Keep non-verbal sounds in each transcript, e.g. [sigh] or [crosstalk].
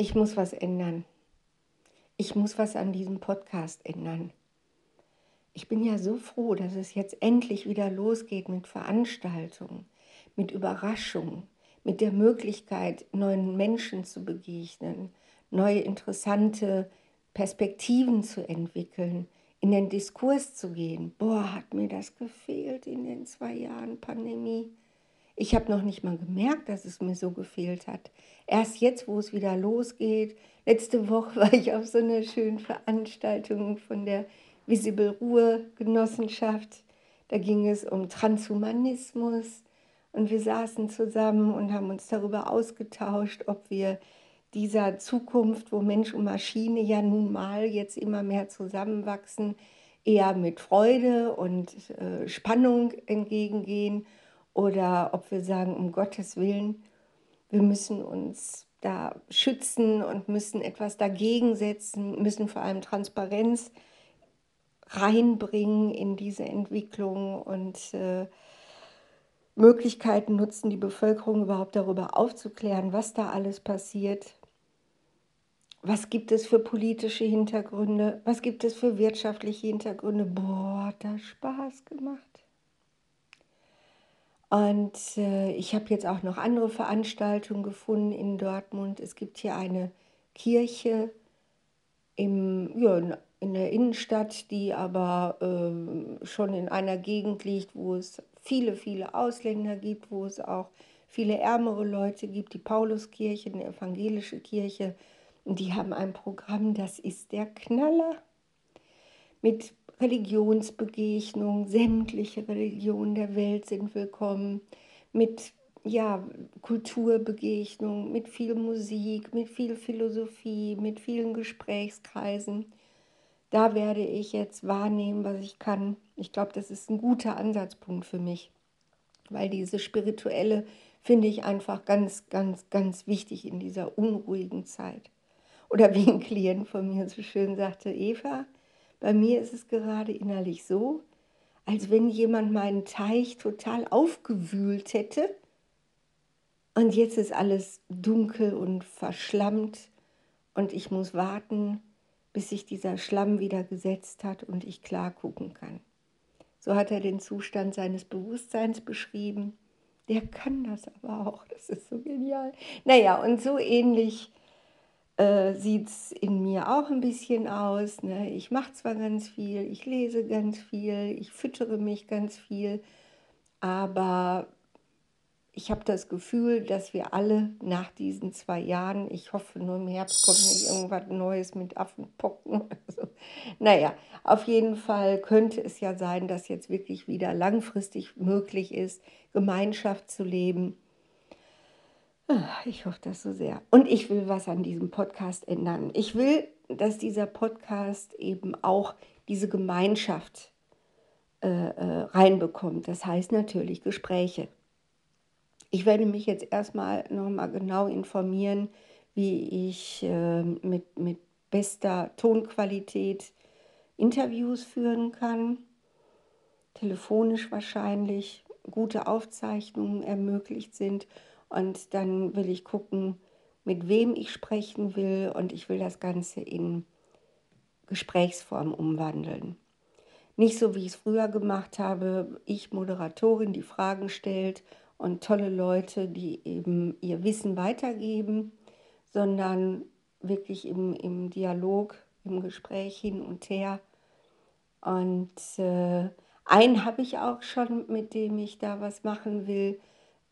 ich muss was ändern. Ich muss was an diesem Podcast ändern. Ich bin ja so froh, dass es jetzt endlich wieder losgeht mit Veranstaltungen, mit Überraschungen, mit der Möglichkeit, neuen Menschen zu begegnen, neue interessante Perspektiven zu entwickeln, in den Diskurs zu gehen. Boah, hat mir das gefehlt in den zwei Jahren Pandemie. Ich habe noch nicht mal gemerkt, dass es mir so gefehlt hat. Erst jetzt, wo es wieder losgeht. Letzte Woche [laughs] war ich auf so einer schönen Veranstaltung von der Visible Ruhe Genossenschaft. Da ging es um Transhumanismus und wir saßen zusammen und haben uns darüber ausgetauscht, ob wir dieser Zukunft, wo Mensch und Maschine ja nun mal jetzt immer mehr zusammenwachsen, eher mit Freude und äh, Spannung entgegengehen oder ob wir sagen, um Gottes Willen, wir müssen uns da schützen und müssen etwas dagegen setzen, müssen vor allem Transparenz reinbringen in diese Entwicklung und äh, Möglichkeiten nutzen, die Bevölkerung überhaupt darüber aufzuklären, was da alles passiert. Was gibt es für politische Hintergründe? Was gibt es für wirtschaftliche Hintergründe? Boah, hat das Spaß gemacht. Und äh, ich habe jetzt auch noch andere Veranstaltungen gefunden in Dortmund. Es gibt hier eine Kirche im, ja, in der Innenstadt, die aber äh, schon in einer Gegend liegt, wo es viele, viele Ausländer gibt, wo es auch viele ärmere Leute gibt. Die Pauluskirche, eine evangelische Kirche. Und die haben ein Programm, das ist der Knaller. Mit Religionsbegegnung, sämtliche Religionen der Welt sind willkommen, mit ja, Kulturbegegnung, mit viel Musik, mit viel Philosophie, mit vielen Gesprächskreisen. Da werde ich jetzt wahrnehmen, was ich kann. Ich glaube, das ist ein guter Ansatzpunkt für mich, weil diese spirituelle finde ich einfach ganz, ganz, ganz wichtig in dieser unruhigen Zeit. Oder wie ein Klient von mir so schön sagte, Eva, bei mir ist es gerade innerlich so, als wenn jemand meinen Teich total aufgewühlt hätte und jetzt ist alles dunkel und verschlammt und ich muss warten, bis sich dieser Schlamm wieder gesetzt hat und ich klar gucken kann. So hat er den Zustand seines Bewusstseins beschrieben. Der kann das aber auch, das ist so genial. Naja, und so ähnlich äh, sieht es in mir auch ein bisschen aus. Ne? Ich mache zwar ganz viel, ich lese ganz viel, ich füttere mich ganz viel, aber ich habe das Gefühl, dass wir alle nach diesen zwei Jahren, ich hoffe nur im Herbst kommt nicht irgendwas Neues mit Affenpocken oder so. Naja, auf jeden Fall könnte es ja sein, dass jetzt wirklich wieder langfristig möglich ist, Gemeinschaft zu leben ich hoffe das so sehr. Und ich will was an diesem Podcast ändern. Ich will, dass dieser Podcast eben auch diese Gemeinschaft äh, äh, reinbekommt. Das heißt natürlich Gespräche. Ich werde mich jetzt erstmal nochmal genau informieren, wie ich äh, mit, mit bester Tonqualität Interviews führen kann. Telefonisch wahrscheinlich gute Aufzeichnungen ermöglicht sind und dann will ich gucken, mit wem ich sprechen will und ich will das Ganze in Gesprächsform umwandeln. Nicht so, wie ich es früher gemacht habe, ich Moderatorin, die Fragen stellt und tolle Leute, die eben ihr Wissen weitergeben, sondern wirklich im, im Dialog, im Gespräch hin und her. Und äh, einen habe ich auch schon, mit dem ich da was machen will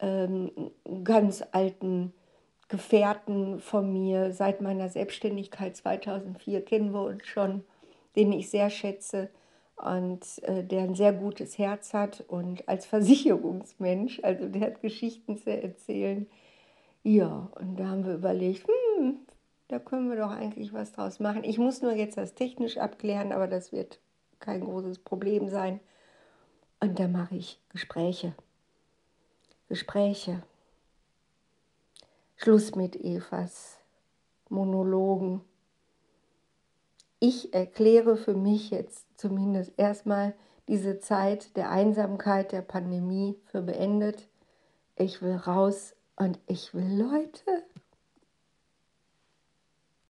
ähm, ganz alten Gefährten von mir. Seit meiner Selbstständigkeit 2004 kennen wir uns schon, den ich sehr schätze und äh, der ein sehr gutes Herz hat und als Versicherungsmensch, also der hat Geschichten zu erzählen. Ja, und da haben wir überlegt, hm, da können wir doch eigentlich was draus machen. Ich muss nur jetzt das technisch abklären, aber das wird kein großes Problem sein. Und da mache ich Gespräche. Gespräche. Schluss mit Evas Monologen. Ich erkläre für mich jetzt zumindest erstmal diese Zeit der Einsamkeit der Pandemie für beendet. Ich will raus und ich will Leute.